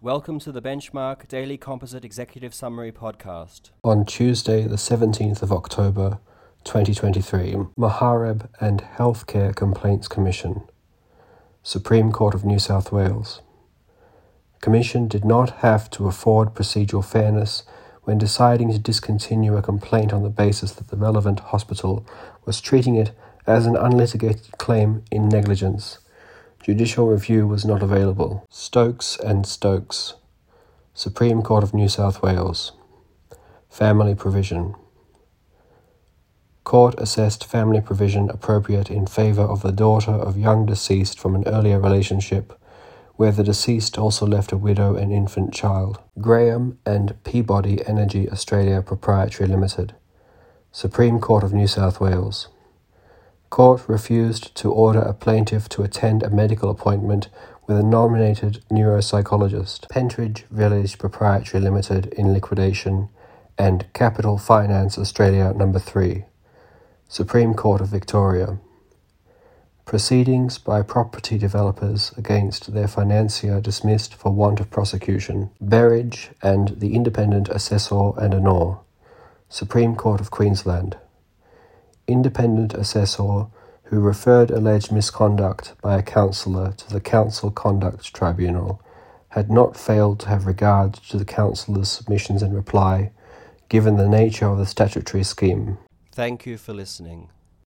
Welcome to the Benchmark Daily Composite Executive Summary Podcast. On Tuesday, the 17th of October 2023, Mahareb and Healthcare Complaints Commission, Supreme Court of New South Wales. Commission did not have to afford procedural fairness when deciding to discontinue a complaint on the basis that the relevant hospital was treating it as an unlitigated claim in negligence Judicial review was not available. Stokes and Stokes, Supreme Court of New South Wales. Family provision. Court assessed family provision appropriate in favour of the daughter of young deceased from an earlier relationship, where the deceased also left a widow and infant child. Graham and Peabody Energy Australia Proprietary Limited. Supreme Court of New South Wales. Court refused to order a plaintiff to attend a medical appointment with a nominated neuropsychologist. Pentridge Village Proprietary Limited in liquidation and Capital Finance Australia number 3. Supreme Court of Victoria. Proceedings by property developers against their financier dismissed for want of prosecution. Berridge and the Independent Assessor and Anor. Supreme Court of Queensland independent assessor who referred alleged misconduct by a councillor to the Council Conduct Tribunal had not failed to have regard to the councillor's submissions and reply, given the nature of the statutory scheme. Thank you for listening.